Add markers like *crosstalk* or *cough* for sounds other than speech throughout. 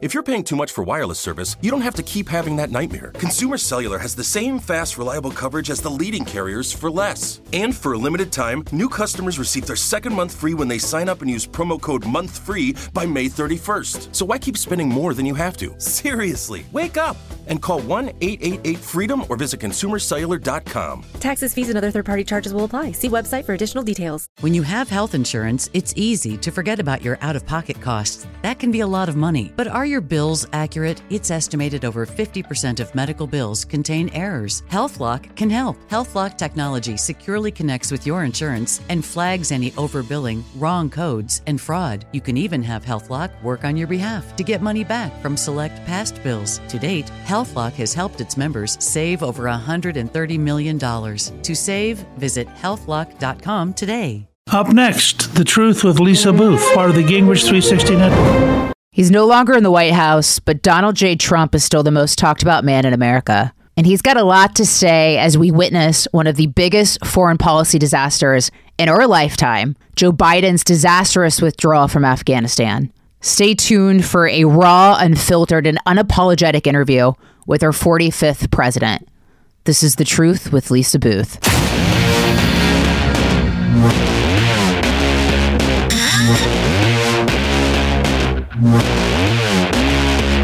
If you're paying too much for wireless service, you don't have to keep having that nightmare. Consumer Cellular has the same fast, reliable coverage as the leading carriers for less. And for a limited time, new customers receive their second month free when they sign up and use promo code MONTHFREE by May 31st. So why keep spending more than you have to? *laughs* Seriously, wake up and call 1 888 freedom or visit consumercellular.com. Taxes, fees, and other third party charges will apply. See website for additional details. When you have health insurance, it's easy to forget about your out of pocket costs. That can be a lot of money. But are your bills accurate? It's estimated over 50% of medical bills contain errors. HealthLock can help. HealthLock technology securely connects with your insurance and flags any overbilling, wrong codes, and fraud. You can even have HealthLock work on your behalf to get money back from select past bills. To date, HealthLock has helped its members save over $130 million. To save, visit healthlock.com today. Up next, The Truth with Lisa Booth, part of the Gingrich 360 Network. He's no longer in the White House, but Donald J. Trump is still the most talked about man in America. And he's got a lot to say as we witness one of the biggest foreign policy disasters in our lifetime Joe Biden's disastrous withdrawal from Afghanistan. Stay tuned for a raw, unfiltered, and unapologetic interview with our 45th president. This is The Truth with Lisa Booth.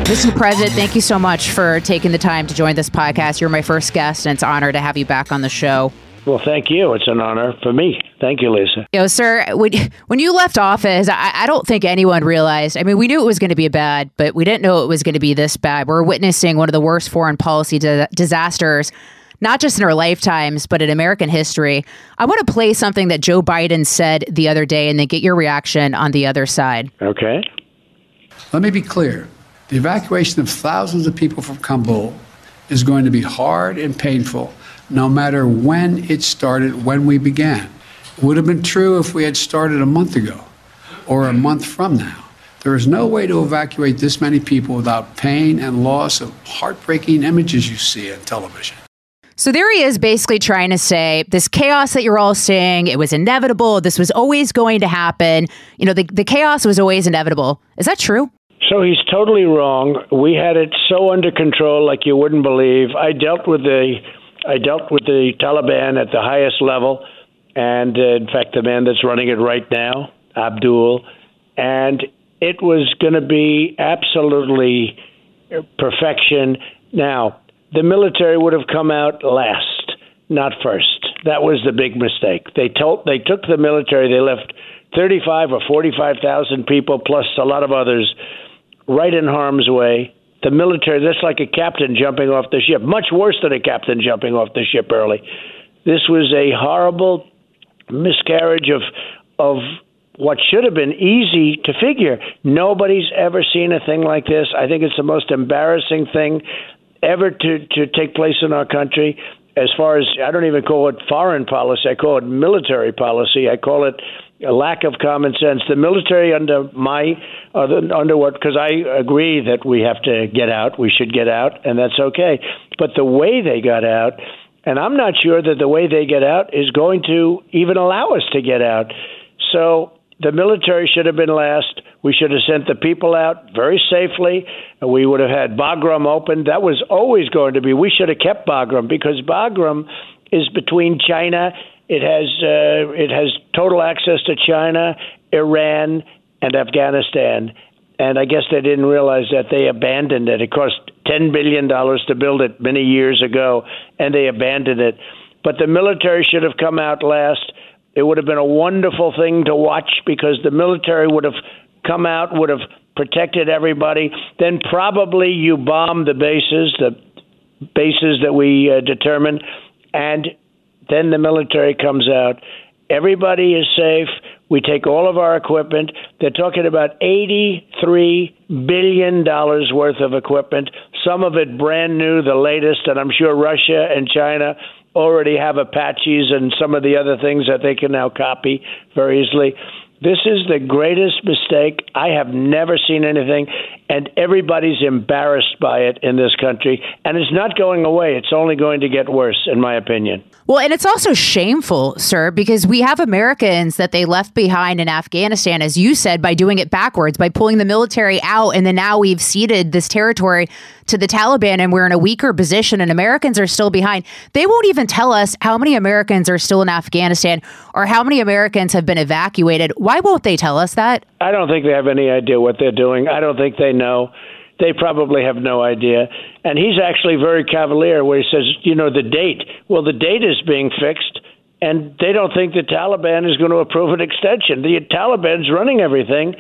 Mr. President, thank you so much for taking the time to join this podcast. You're my first guest, and it's an honor to have you back on the show. Well, thank you. It's an honor for me. Thank you, Lisa. You know, sir, when, when you left office, I, I don't think anyone realized. I mean, we knew it was going to be bad, but we didn't know it was going to be this bad. We're witnessing one of the worst foreign policy di- disasters not just in our lifetimes, but in American history. I want to play something that Joe Biden said the other day and then get your reaction on the other side. Okay. Let me be clear the evacuation of thousands of people from Kabul is going to be hard and painful no matter when it started, when we began. It would have been true if we had started a month ago or a month from now. There is no way to evacuate this many people without pain and loss of heartbreaking images you see on television. So there he is basically trying to say this chaos that you're all seeing, it was inevitable. This was always going to happen. You know, the, the chaos was always inevitable. Is that true? So he's totally wrong. We had it so under control like you wouldn't believe. I dealt with the I dealt with the Taliban at the highest level and uh, in fact the man that's running it right now, Abdul, and it was going to be absolutely perfection. Now, the military would have come out last, not first. That was the big mistake. They told they took the military. They left thirty-five or forty-five thousand people plus a lot of others right in harm's way. The military. That's like a captain jumping off the ship. Much worse than a captain jumping off the ship early. This was a horrible miscarriage of of what should have been easy to figure. Nobody's ever seen a thing like this. I think it's the most embarrassing thing ever to, to take place in our country. As far as I don't even call it foreign policy, I call it military policy. I call it a lack of common sense. The military under my uh, under what? Because I agree that we have to get out. We should get out, and that's okay. But the way they got out, and I'm not sure that the way they get out is going to even allow us to get out. So the military should have been last. We should have sent the people out very safely. We would have had Bagram open. That was always going to be. We should have kept Bagram because Bagram is between China It has uh, it has total access to China, Iran, and Afghanistan. And I guess they didn't realize that they abandoned it. It cost ten billion dollars to build it many years ago, and they abandoned it. But the military should have come out last. It would have been a wonderful thing to watch because the military would have come out, would have protected everybody. Then probably you bomb the bases, the bases that we uh, determine, and then the military comes out. Everybody is safe. We take all of our equipment. They're talking about $83 billion worth of equipment, some of it brand new, the latest, and I'm sure Russia and China already have Apaches and some of the other things that they can now copy very easily. This is the greatest mistake. I have never seen anything, and everybody's embarrassed by it in this country. And it's not going away. It's only going to get worse, in my opinion. Well, and it's also shameful, sir, because we have Americans that they left behind in Afghanistan, as you said, by doing it backwards, by pulling the military out. And then now we've ceded this territory to the Taliban and we're in a weaker position and Americans are still behind. They won't even tell us how many Americans are still in Afghanistan or how many Americans have been evacuated. Why won't they tell us that? I don't think they have any idea what they're doing. I don't think they know. They probably have no idea. And he's actually very cavalier where he says, you know, the date. Well, the date is being fixed and they don't think the Taliban is going to approve an extension. The Taliban's running everything.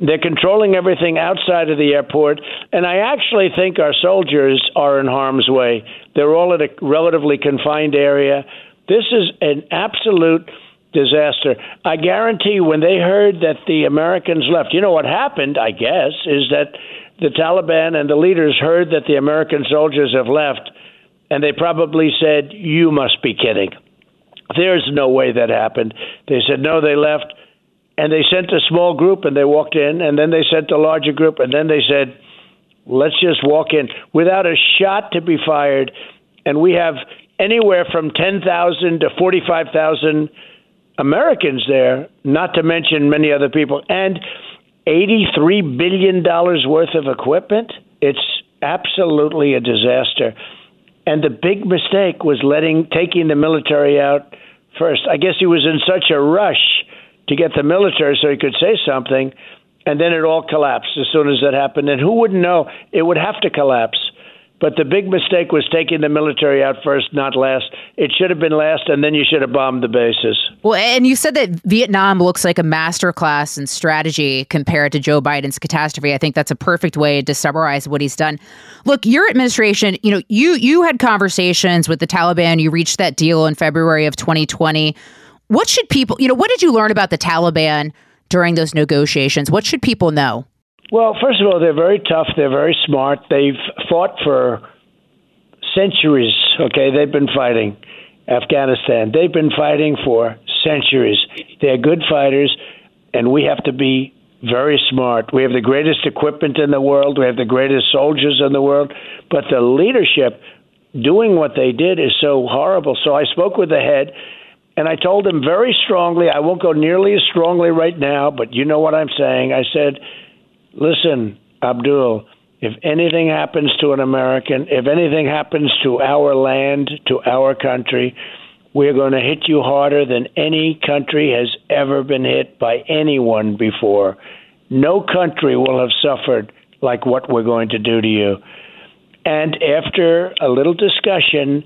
They're controlling everything outside of the airport, and I actually think our soldiers are in harm's way. They're all in a relatively confined area. This is an absolute disaster. I guarantee when they heard that the Americans left, you know what happened, I guess, is that the Taliban and the leaders heard that the American soldiers have left, and they probably said, You must be kidding. There's no way that happened. They said, No, they left. And they sent a small group and they walked in, and then they sent a larger group, and then they said, Let's just walk in without a shot to be fired. And we have anywhere from 10,000 to 45,000 Americans there, not to mention many other people, and $83 billion worth of equipment. It's absolutely a disaster. And the big mistake was letting taking the military out first. I guess he was in such a rush to get the military so he could say something, and then it all collapsed as soon as that happened. And who wouldn't know? It would have to collapse. But the big mistake was taking the military out first, not last. It should have been last, and then you should have bombed the bases. Well, and you said that Vietnam looks like a masterclass in strategy compared to Joe Biden's catastrophe. I think that's a perfect way to summarize what he's done. Look, your administration, you know, you you had conversations with the Taliban. You reached that deal in February of 2020. What should people, you know, what did you learn about the Taliban during those negotiations? What should people know? Well, first of all, they're very tough. They're very smart. They've fought for centuries. Okay, they've been fighting Afghanistan. They've been fighting for centuries. They're good fighters, and we have to be very smart. We have the greatest equipment in the world. We have the greatest soldiers in the world. But the leadership doing what they did is so horrible. So I spoke with the head. And I told him very strongly, I won't go nearly as strongly right now, but you know what I'm saying. I said, listen, Abdul, if anything happens to an American, if anything happens to our land, to our country, we're going to hit you harder than any country has ever been hit by anyone before. No country will have suffered like what we're going to do to you. And after a little discussion,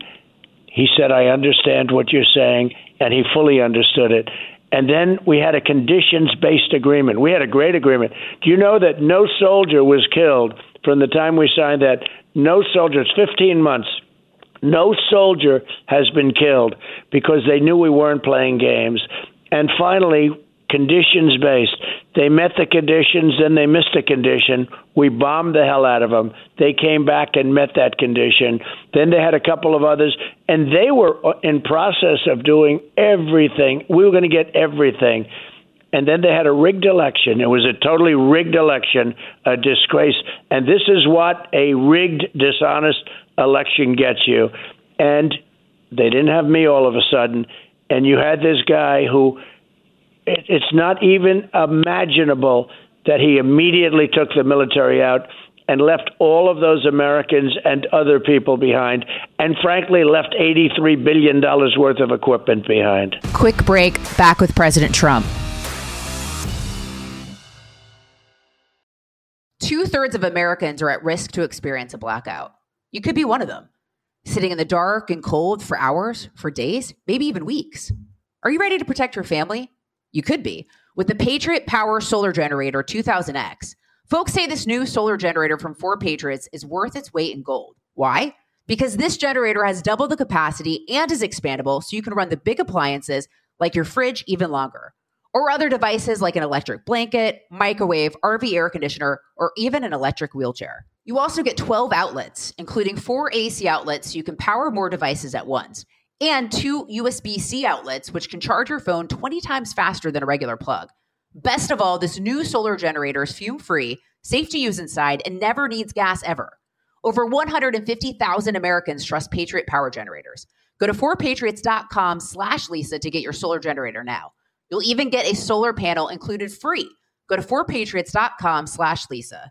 he said, I understand what you're saying, and he fully understood it. And then we had a conditions based agreement. We had a great agreement. Do you know that no soldier was killed from the time we signed that? No soldier, it's 15 months. No soldier has been killed because they knew we weren't playing games. And finally, conditions based. They met the conditions, then they missed a condition. We bombed the hell out of them. They came back and met that condition. Then they had a couple of others, and they were uh, in process of doing everything. We were going to get everything. And then they had a rigged election. It was a totally rigged election, a disgrace. And this is what a rigged, dishonest election gets you. And they didn't have me all of a sudden. And you had this guy who it's not even imaginable that he immediately took the military out. and left all of those Americans and other people behind, and frankly, left $83 billion worth of equipment behind. Quick break, back with President Trump. Two thirds of Americans are at risk to experience a blackout. You could be one of them, sitting in the dark and cold for hours, for days, maybe even weeks. Are you ready to protect your family? You could be with the Patriot Power Solar Generator 2000X. Folks say this new solar generator from 4Patriots is worth its weight in gold. Why? Because this generator has double the capacity and is expandable, so you can run the big appliances like your fridge even longer, or other devices like an electric blanket, microwave, RV air conditioner, or even an electric wheelchair. You also get 12 outlets, including four AC outlets, so you can power more devices at once, and two USB C outlets, which can charge your phone 20 times faster than a regular plug. Best of all, this new solar generator is fume free, safe to use inside, and never needs gas ever. Over 150,000 Americans trust Patriot Power Generators. Go to 4patriots.com slash Lisa to get your solar generator now. You'll even get a solar panel included free. Go to 4patriots.com slash Lisa.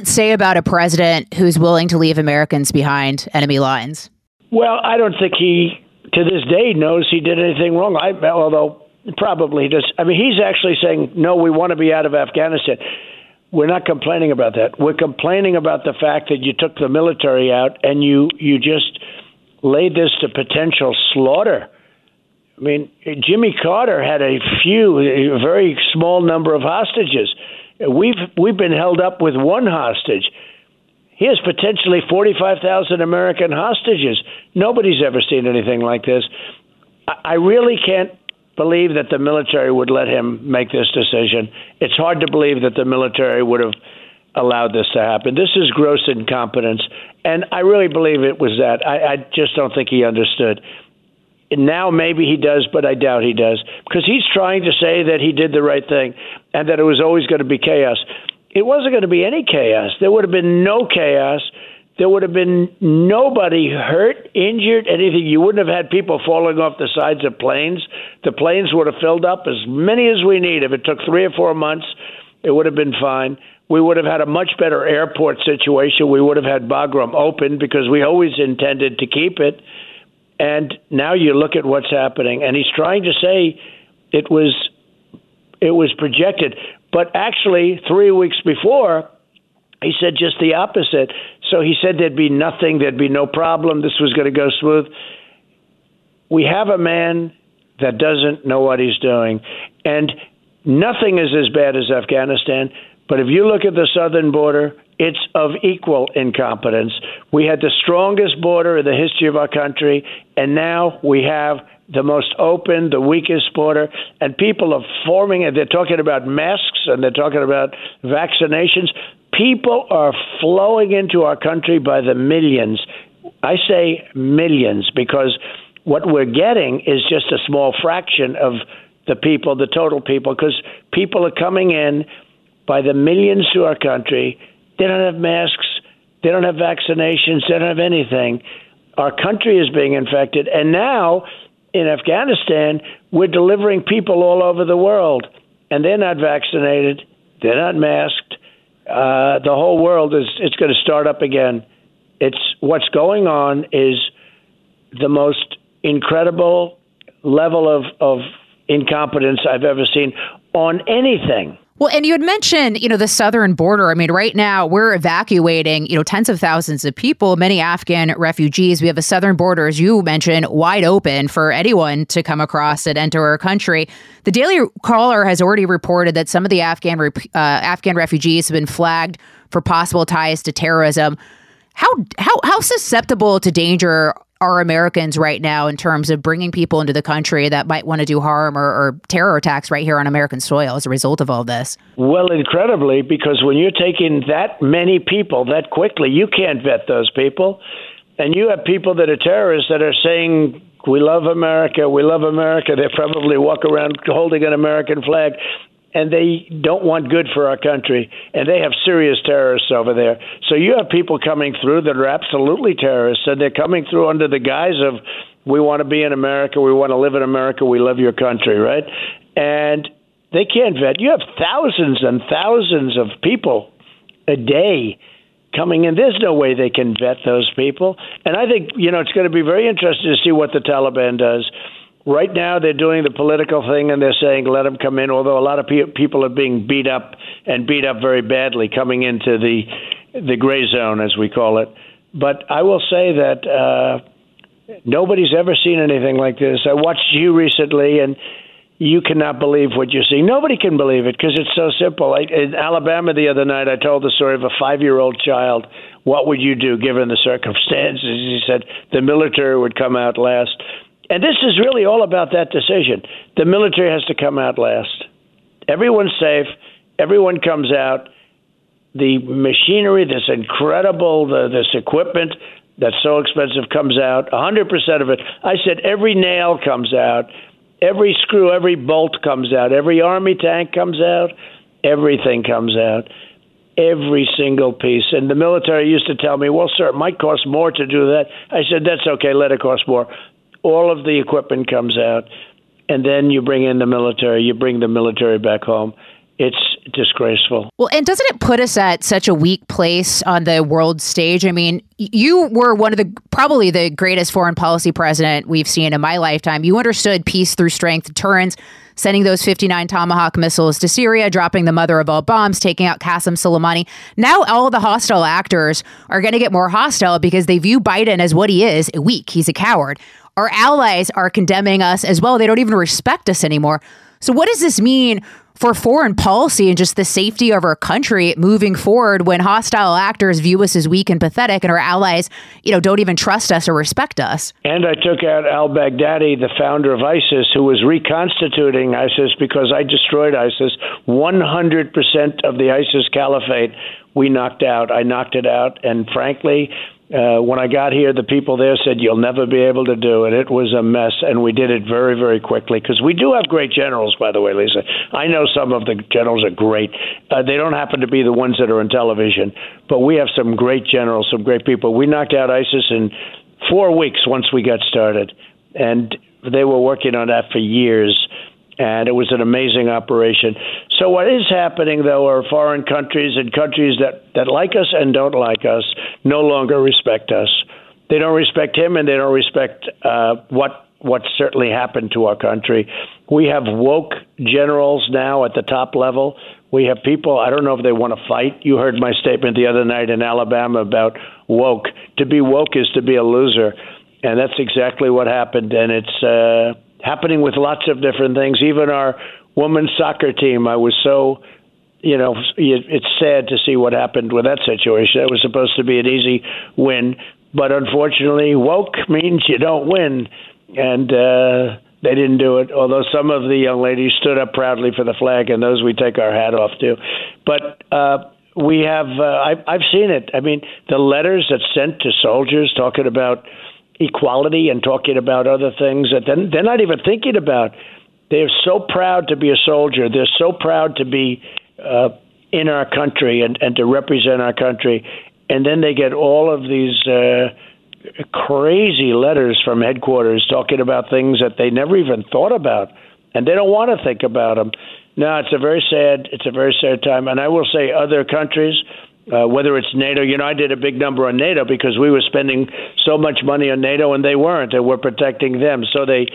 it say about a president who's willing to leave Americans behind enemy lines? Well, I don't think he, to this day, knows he did anything wrong. I, although probably does. I mean, he's actually saying, no, we want to be out of Afghanistan. We're not complaining about that. We're complaining about the fact that you took the military out and you you just laid this to potential slaughter. I mean, Jimmy Carter had a few, a very small number of hostages. We've we've been held up with one hostage. He has potentially 45,000 American hostages. Nobody's ever seen anything like this. I really can't believe that the military would let him make this decision. It's hard to believe that the military would have allowed this to happen. This is gross incompetence, and I really believe it was that. I, I just don't think he understood. Now maybe he does, but I doubt he does because he's trying to say that he did the right thing and that it was always going to be chaos. it wasn't going to be any chaos. There would have been no chaos. There would have been nobody hurt, injured, anything. You wouldn't have had people falling off the sides of planes. The planes would have filled up as many as we need. If it took three or four months, it would have been fine. We would have had a much better airport situation. We would have had Bagram open because we always intended to keep it. And now you look at what's happening, and he's trying to say it was it was projected, but actually three weeks before he said just the opposite. So he said there'd be nothing, there'd be no problem, this was going to go smooth. We have a man that doesn't know what he's doing. And nothing is as bad as Afghanistan. But if you look at the southern border, it's of equal incompetence. We had the strongest border in the history of our country, and now we have the most open, the weakest border, and people are forming it. They're talking about masks and they're talking about vaccinations. People are flowing into our country by the millions. I say millions because what we're getting is just a small fraction of the people, the total people, because people are coming in by the millions to our country. They don't have masks, they don't have vaccinations, they don't have anything. Our country is being infected, and now in Afghanistan, we're delivering people all over the world, and they're not vaccinated, they're not masked. Uh, the whole world is it's going to start up again. It's what's going on is the most incredible level of, of incompetence I've ever seen on anything. Well, and you had mentioned, you know, the southern border. I mean, right now we're evacuating, you know, tens of thousands of people, many Afghan refugees. We have a southern border, as you mentioned, wide open for anyone to come across and enter our country. The Daily Caller has already reported that some of the Afghan uh, Afghan refugees have been flagged for possible ties to terrorism. How how how susceptible to danger are Americans right now in terms of bringing people into the country that might want to do harm or, or, terror attacks right here on American soil as a result of all this? Well, incredibly, because when you're taking that many people that quickly, you can't vet those people. And you have people that are terrorists that are saying, we love America, we love America. They probably walk around holding an American flag and they don't want good for our country, and they have serious terrorists over there. So you have people coming through that are absolutely terrorists, and they're coming through under the guise of we want to be in America, we want to live in America, we love your country, right? And they can't vet. You have thousands and thousands of people a day coming in. There's no way they can vet those people. And I think, you know, it's going to be very interesting to see what the Taliban does Right now, they're doing the political thing and they're saying let them come in. Although a lot of pe- people are being beat up and beat up very badly coming into the the gray zone, as we call it. But I will say that uh, nobody's ever seen anything like this. I watched you recently, and you cannot believe what you're seeing. Nobody can believe it because it's so simple. I, in Alabama the other night, I told the story of a five-year-old child. What would you do given the circumstances? He said the military would come out last. And this is really all about that decision. The military has to come out last. Everyone's safe. Everyone comes out. The machinery, this incredible, the, this equipment that's so expensive comes out. 100% of it. I said every nail comes out. Every screw, every bolt comes out. Every army tank comes out. Everything comes out every single piece. And the military used to tell me, well, sir, it might cost more to do that. I said, that's okay, let it cost more all of the equipment comes out, and then you bring in the military, you bring the military back home. It's disgraceful. Well, and doesn't it put us at such a weak place on the world stage? I mean, you were one of the probably the greatest foreign policy president we've seen in my lifetime. You understood peace through strength, deterrence, sending those 59 Tomahawk missiles to Syria, dropping the mother of all bombs, taking out Qasem Soleimani. Now all the hostile actors are going to get more hostile because they view Biden as what he is, a weak. He's a coward. Our allies are condemning us as well. They don't even respect us anymore. So, what does this mean for foreign policy and just the safety of our country moving forward when hostile actors view us as weak and pathetic and our allies, you know, don't even trust us or respect us? And I took out al Baghdadi, the founder of ISIS, who was reconstituting ISIS because I destroyed ISIS. 100% of the ISIS caliphate we knocked out. I knocked it out. And frankly, Uh, when I got here, the people there said, You'll never be able to do it. It was a mess, and we did it very, very quickly because we do have great generals, by the way, Lisa. I know some of the generals are great. Uh, they don't happen to be the ones that are on television, but we have some great generals, some great people. We knocked out ISIS in four weeks once we got started, and they were working on that for years and it was an amazing operation. So what is happening though are foreign countries and countries that that like us and don't like us no longer respect us. They don't respect him, and they don't respect uh, what what certainly happened to our country. We have woke generals now at the top level. We have people, I don't know if they want to fight. You heard my statement the other night in Alabama about woke. To be woke is to be a loser. And that's exactly what happened. And it's uh, happening with lots of different things. Even our women's soccer team, I was so, you know, it's sad to see what happened with that situation. It was supposed to be an easy win, but unfortunately, woke means you don't win, and uh, they didn't do it. Although some of the young ladies stood up proudly for the flag, and those we take our hat off to. But uh, we have, uh, I, I've seen it. I mean, the letters that sent to soldiers talking about equality and talking about other things that then they're not even thinking about. They're so proud to be a soldier. They're so proud to be uh, in our country and, and to represent our country. And then they get all of these uh, crazy letters from headquarters talking about things that they never even thought about, and they don't want to think about them. No, it's a very sad. It's a very sad time. And I will say, other countries uh, whether it's NATO. You know, I did a big number on NATO because we were spending so much money on NATO and they weren't, and we're protecting them. So they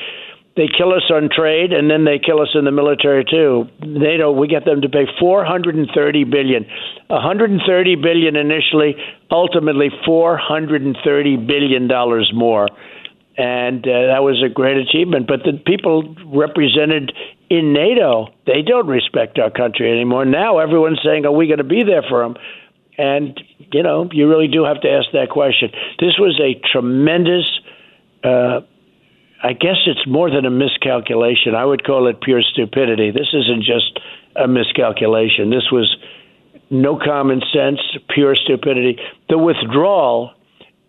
they kill us on trade and then they kill us in the military too. NATO, we get them to pay 430 billion, 130 billion initially, ultimately 430 billion dollars more. And uh, that was a great achievement. But the people represented in NATO, they don't respect our country anymore. Now everyone's saying, "Are we going to be there for them?" And, you know, you really do have to ask that question. This was a tremendous, uh, I guess it's more than a miscalculation. I would call it pure stupidity. This isn't just a miscalculation. This was no common sense, pure stupidity. The withdrawal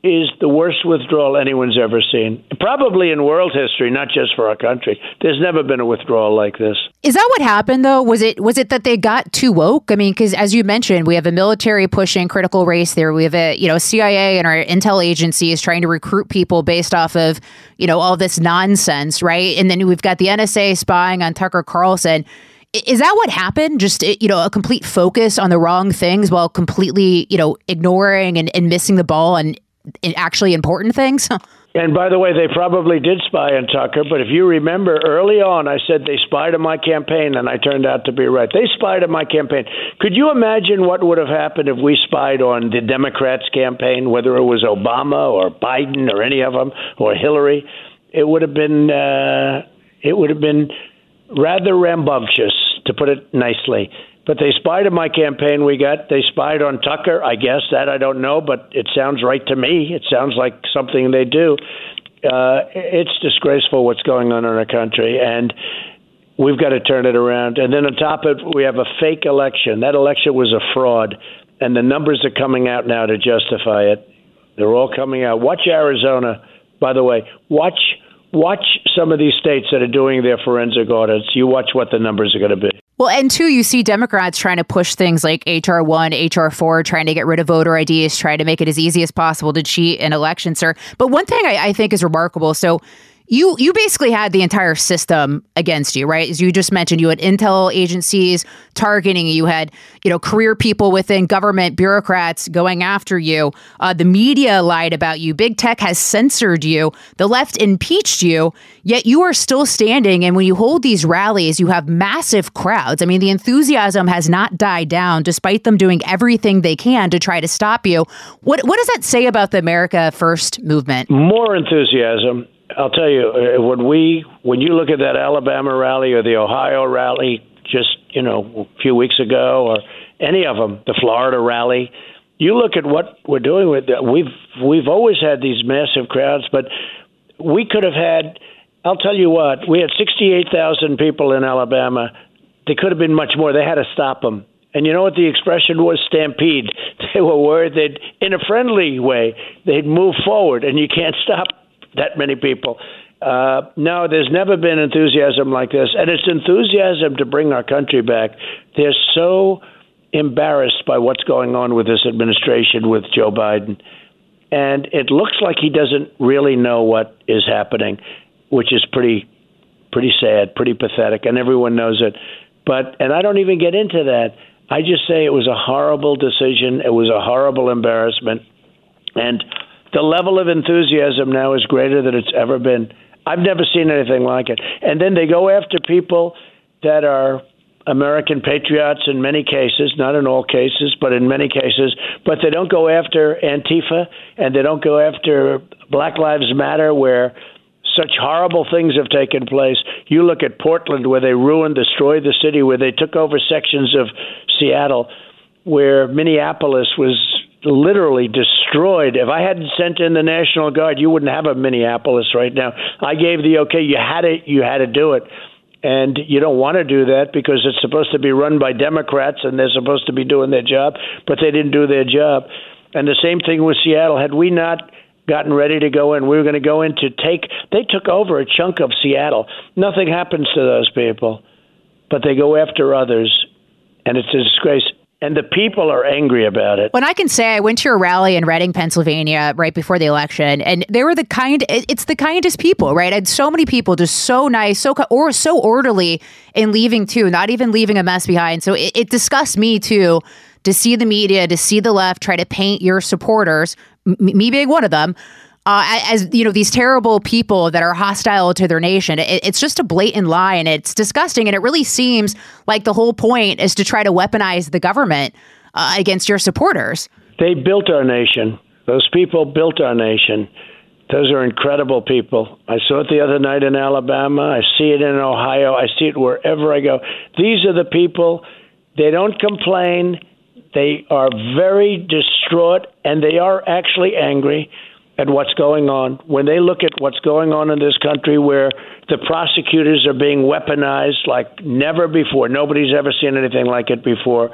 is the worst withdrawal anyone's ever seen. Probably in world history, not just for our country. There's never been a withdrawal like this. Is that what happened though? Was it was it that they got too woke? I mean, because as you mentioned, we have a military pushing critical race there. We have a you know CIA and our intel agencies trying to recruit people based off of you know all this nonsense, right? And then we've got the NSA spying on Tucker Carlson. Is that what happened? Just you know, a complete focus on the wrong things while completely you know ignoring and, and missing the ball on actually important things. *laughs* And by the way, they probably did spy on Tucker, but if you remember early on, I said they spied on my campaign, and I turned out to be right. They spied on my campaign. Could you imagine what would have happened if we spied on the Democrats' campaign, whether it was Obama or Biden or any of them or Hillary? It would have been uh, it would have been rather rambunctious, to put it nicely. But they spied on my campaign. We got they spied on Tucker. I guess that I don't know, but it sounds right to me. It sounds like something they do. Uh, it's disgraceful what's going on in our country, and we've got to turn it around. And then on top of it, we have a fake election. That election was a fraud, and the numbers are coming out now to justify it. They're all coming out. Watch Arizona, by the way. Watch watch some of these states that are doing their forensic audits. You watch what the numbers are going to be. Well, and two, you see Democrats trying to push things like HR one, HR four, trying to get rid of voter IDs, trying to make it as easy as possible to cheat in elections, sir. But one thing I, I think is remarkable. So you you basically had the entire system against you, right? As you just mentioned, you had intel agencies targeting you, had you know career people within government bureaucrats going after you. Uh, the media lied about you. Big tech has censored you. The left impeached you. Yet you are still standing. And when you hold these rallies, you have massive crowds. I mean, the enthusiasm has not died down, despite them doing everything they can to try to stop you. What what does that say about the America First movement? More enthusiasm I'll tell you uh, when we when you look at that Alabama rally or the Ohio rally just you know a few weeks ago or any of them, the Florida rally, you look at what we're doing with. We've we've always had these massive crowds, but we could have had. I'll tell you what, we had 68,000 people in Alabama. They could have been much more. They had to stop them And you know what the expression was? Stampede. *laughs* They were worried that, in a friendly way, they'd move forward, and you can't stop that many people. Uh, no, there's never been enthusiasm like this, and it's enthusiasm to bring our country back. They're so embarrassed by what's going on with this administration with Joe Biden, and it looks like he doesn't really know what is happening, which is pretty, pretty sad, pretty pathetic, and everyone knows it. But and I don't even get into that. I just say it was a horrible decision. It was a horrible embarrassment, and the level of enthusiasm now is greater than it's ever been. I've never seen anything like it. And then they go after people that are American patriots in many cases, not in all cases, but in many cases, but they don't go after Antifa and they don't go after Black Lives Matter where such horrible things have taken place. You look at Portland where they ruined, destroyed the city, where they took over sections of Seattle, where Minneapolis was literally destroyed. If I hadn't sent in the National Guard, you wouldn't have a Minneapolis right now. I gave the okay. You had it. You had to do it. And you don't want to do that because it's supposed to be run by Democrats and they're supposed to be doing their job, but they didn't do their job. And the same thing with Seattle. Had we not gotten ready to go in, we were going to go in to take, they took over a chunk of Seattle. Nothing happens to those people, but they go after others, and it's a disgrace and the people are angry about it. When I can say I went to a rally in Reading, Pennsylvania, right before the election, and they were the kind. It's the kindest people, right? Had so many people, just so nice, so or so orderly in leaving too, not even leaving a mess behind. So it, it disgusts me too to see the media, to see the left try to paint your supporters, m- me being one of them, uh, as you know these terrible people that are hostile to their nation. It, it's just a blatant lie, and it's disgusting. And it really seems like the whole point is to try to weaponize the government uh, against your supporters. They built our nation. Those people built our nation. Those are incredible people. I saw it the other night in Alabama. I see it in Ohio. I see it wherever I go. These are the people. They don't complain. They are very distraught, and they are actually angry at what's going on, when they look at what's going on in this country where the prosecutors are being weaponized like never before, nobody's ever seen anything like it before.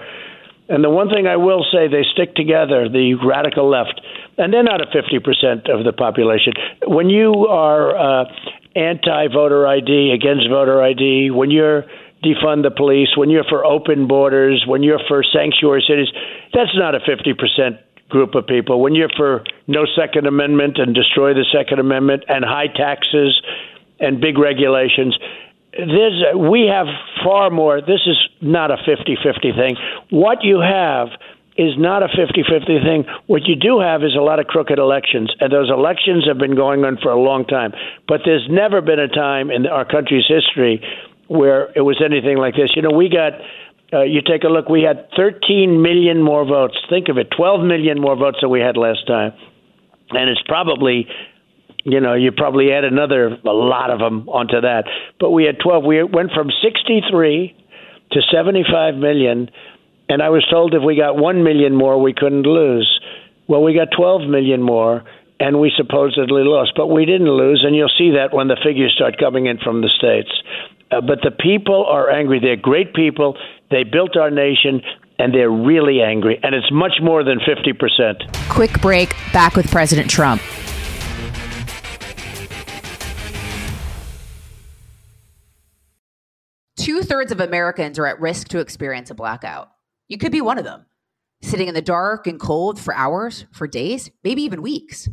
And the one thing I will say, they stick together, the radical left, and they're not a 50% of the population. When you are uh, anti voter ID, against voter ID, when you're defund the police, when you're for open borders, when you're for sanctuary cities, that's not a 50% group of people. When you're for no Second Amendment and destroy the Second Amendment and high taxes and big regulations, there's we have far more. This is not a 50-50 thing. What you have is not a 50-50 thing. What you do have is a lot of crooked elections, and those elections have been going on for a long time. But there's never been a time in our country's history where it was anything like this. You know, we got uh, you take a look, we had 13 million more votes. Think of it, 12 million more votes than we had last time. And it's probably, you know, you probably add another, a lot of them onto that. But we had 12. We went from 63 to 75 million. And I was told if we got 1 million more, we couldn't lose. Well, we got 12 million more and we supposedly lost, but we didn't lose, and you'll see that when the figures start coming in from the states. Uh, but the people are angry. They're great people. They built our nation, and they're really angry. And it's much more than 50%. Quick break. Back with President Trump. Two thirds of Americans are at risk to experience a blackout. You could be one of them, sitting in the dark and cold for hours, for days, maybe even weeks.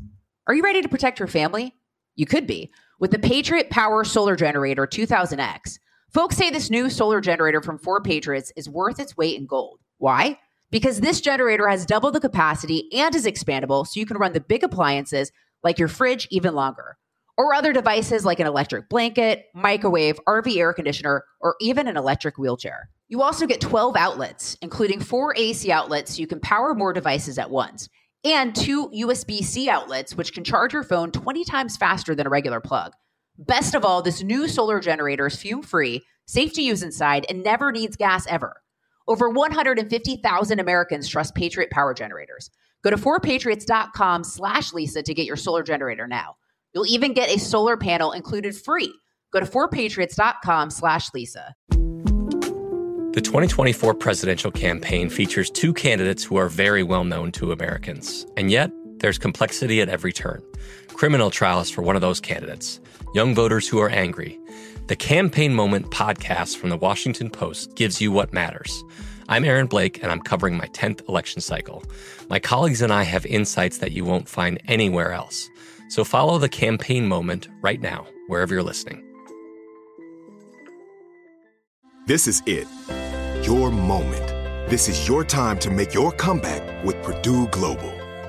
Are you ready to protect your family? You could be with the Patriot Power Solar Generator 2000X. Folks say this new solar generator from 4Patriots is worth its weight in gold. Why? Because this generator has double the capacity and is expandable so you can run the big appliances like your fridge even longer, or other devices like an electric blanket, microwave, RV air conditioner, or even an electric wheelchair. You also get 12 outlets, including four AC outlets so you can power more devices at once and two USB C outlets, which can charge your phone 20 times faster than a regular plug. Best of all, this new solar generator is fume free, safe to use inside, and never needs gas ever. Over 150,000 Americans trust Patriot Power Generators. Go to 4patriots.com slash Lisa to get your solar generator now. You'll even get a solar panel included free. Go to 4patriots.com slash Lisa. The 2024 presidential campaign features two candidates who are very well known to Americans. And yet, there's complexity at every turn. Criminal trials for one of those candidates, young voters who are angry. The Campaign Moment podcast from the Washington Post gives you what matters. I'm Aaron Blake, and I'm covering my 10th election cycle. My colleagues and I have insights that you won't find anywhere else. So follow the Campaign Moment right now, wherever you're listening. This is it. Your moment. This is your time to make your comeback with Purdue Global.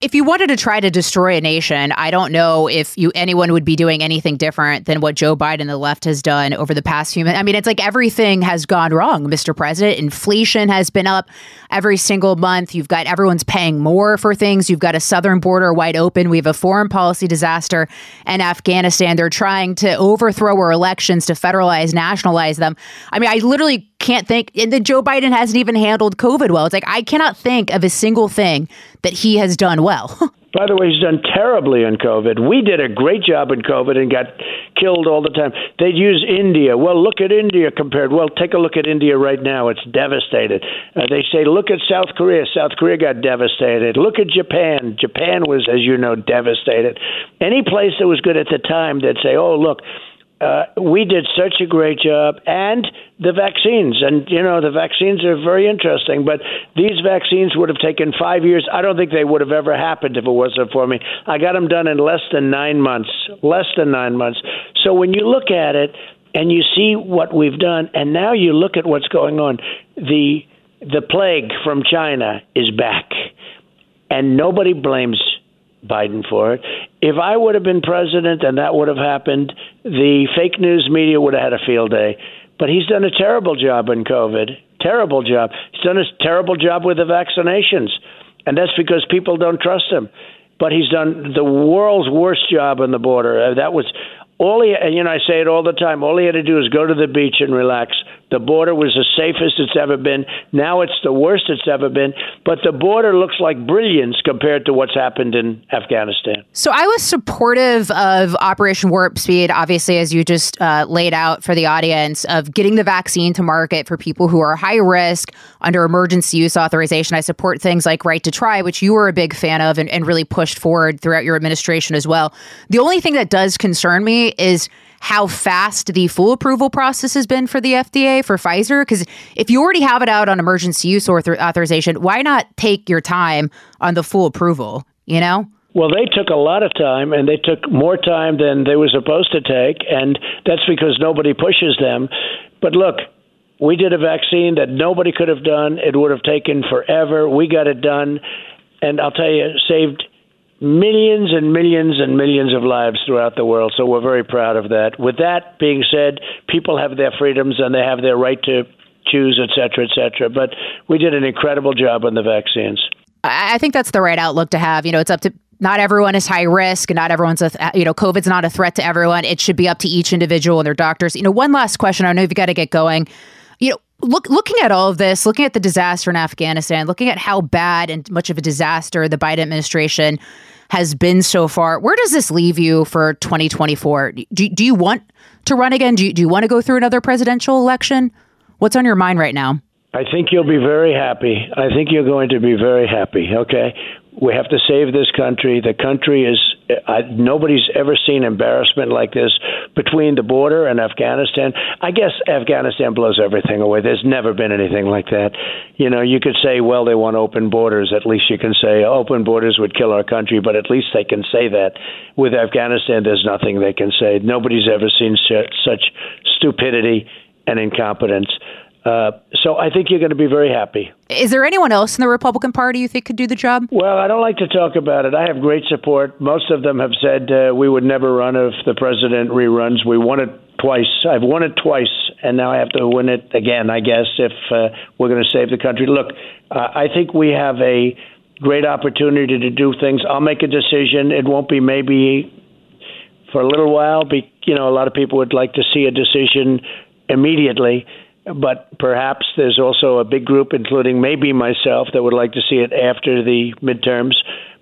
If you wanted to try to destroy a nation, I don't know if you anyone would be doing anything different than what Joe Biden and the left has done over the past few months. I mean, it's like everything has gone wrong, Mr. President. Inflation has been up every single month. You've got everyone's paying more for things. You've got a southern border wide open. We have a foreign policy disaster in Afghanistan. They're trying to overthrow our elections to federalize, nationalize them. I mean, I literally can't think and then Joe Biden hasn't even handled COVID well. It's like I cannot think of a single thing that he has done well. *laughs* By the way, he's done terribly in COVID. We did a great job in COVID and got killed all the time. They'd use India. Well, look at India compared. Well, take a look at India right now. It's devastated. Uh, they say, look at South Korea. South Korea got devastated. Look at Japan. Japan was, as you know, devastated. Any place that was good at the time, they'd say, oh, look, uh, we did such a great job, and the vaccines. And, you know, the vaccines are very interesting, but these vaccines would have taken five years. I don't think they would have ever happened if it wasn't for me. I got them done in less than nine months, less than nine months. So when you look at it and you see what we've done, and now you look at what's going on, the the plague from China is back, and nobody blames Biden for it. If I would have been president and that would have happened, the fake news media would have had a field day. But he's done a terrible job in COVID. Terrible job. He's done a terrible job with the vaccinations. And that's because people don't trust him. But he's done the world's worst job on the border. Uh, that was all he, and you know, I say it all the time. All he had to do is go to the beach and relax. The border was the safest it's ever been. Now it's the worst it's ever been. But the border looks like brilliance compared to what's happened in Afghanistan. So I was supportive of Operation Warp Speed, obviously, as you just uh, laid out for the audience, of getting the vaccine to market for people who are high risk under emergency use authorization. I support things like Right to Try, which you were a big fan of and, and really pushed forward throughout your administration as well. The only thing that does concern me is how fast the full approval process has been for the FDA for Pfizer. Because if you already have it out on emergency use author- authorization, why not take your time on the full approval? You know? Well, they took a lot of time, and they took more time than they were supposed to take, and that's because nobody pushes them. But look, we did a vaccine that nobody could have done. It would have taken forever. We got it done, and I'll tell you, saved millions and millions and millions of lives throughout the world. So we're very proud of that. With that being said, people have their freedoms and they have their right to choose, et cetera, et cetera. But we did an incredible job on the vaccines. I think that's the right outlook to have. You know, it's up to not everyone is high risk and not everyone's a uh, you know covid's not a threat to everyone it should be up to each individual and their doctors you know one last question i know you've got to get going you know Look, looking at all of this, looking at the disaster in Afghanistan, looking at how bad and much of a disaster the Biden administration has been so far, where does this leave you for 2024? Do, do you want to run again? Do you, do you want to go through another presidential election? What's on your mind right now? I think you'll be very happy. I think you're going to be very happy. Okay, we have to save this country. The country is uh, nobody's ever seen embarrassment like this between the border and Afghanistan. I guess Afghanistan blows everything away. There's never been anything like that. You know, you could say, well, they want open borders. At least you can say open borders would kill our country, but at least they can say that. With Afghanistan, there's nothing they can say. Nobody's ever seen such stupidity and incompetence. Uh, so I think you're going to be very happy. Is there anyone else in the Republican Party you think could do the job? Well, I don't like to talk about it. I have great support. Most of them have said uh, we would never run if the president reruns. We won it twice. I've won it twice, and now I have to win it again. I guess if uh, we're going to save the country. Look, uh, I think we have a great opportunity to do things. I'll make a decision. It won't be maybe for a little while. Be, you know, a lot of people would like to see a decision immediately but perhaps there's also a big group, including maybe myself, that would like to see it after the midterms,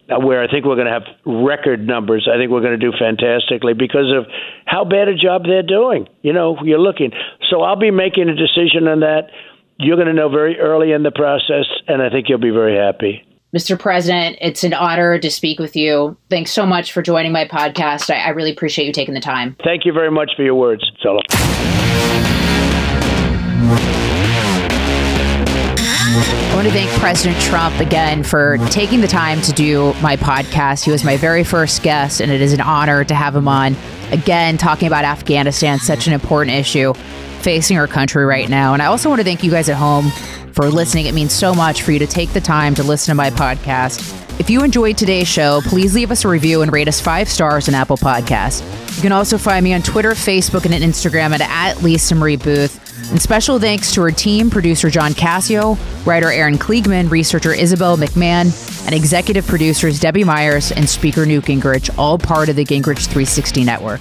uh, where I think we're going to have record numbers. I think we're going to do fantastically because of how bad a job they're doing. You know, you're looking. So I'll be making a decision on that. You're going to know very early in the process, and I think you'll be very happy. Mr. President, it's an honor to speak with you. Thanks so much for joining my podcast. I, I really appreciate you taking the time. Thank you very much for your words. I want to thank President Trump again for taking the time to do my podcast. He was my very first guest, and it is an honor to have him on again, talking about Afghanistan, such an important issue facing our country right now. And I also want to thank you guys at home for listening. It means so much for you to take the time to listen to my podcast. If you enjoyed today's show, please leave us a review and rate us five stars on Apple Podcasts. You can also find me on Twitter, Facebook, and Instagram at, at Lisa Marie Boothe. And special thanks to our team, producer John Cassio, writer Aaron Kliegman, researcher Isabel McMahon, and executive producers Debbie Myers and speaker Newt Gingrich, all part of the Gingrich 360 Network.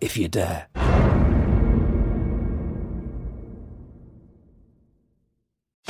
if you dare.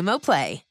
Xumo Play.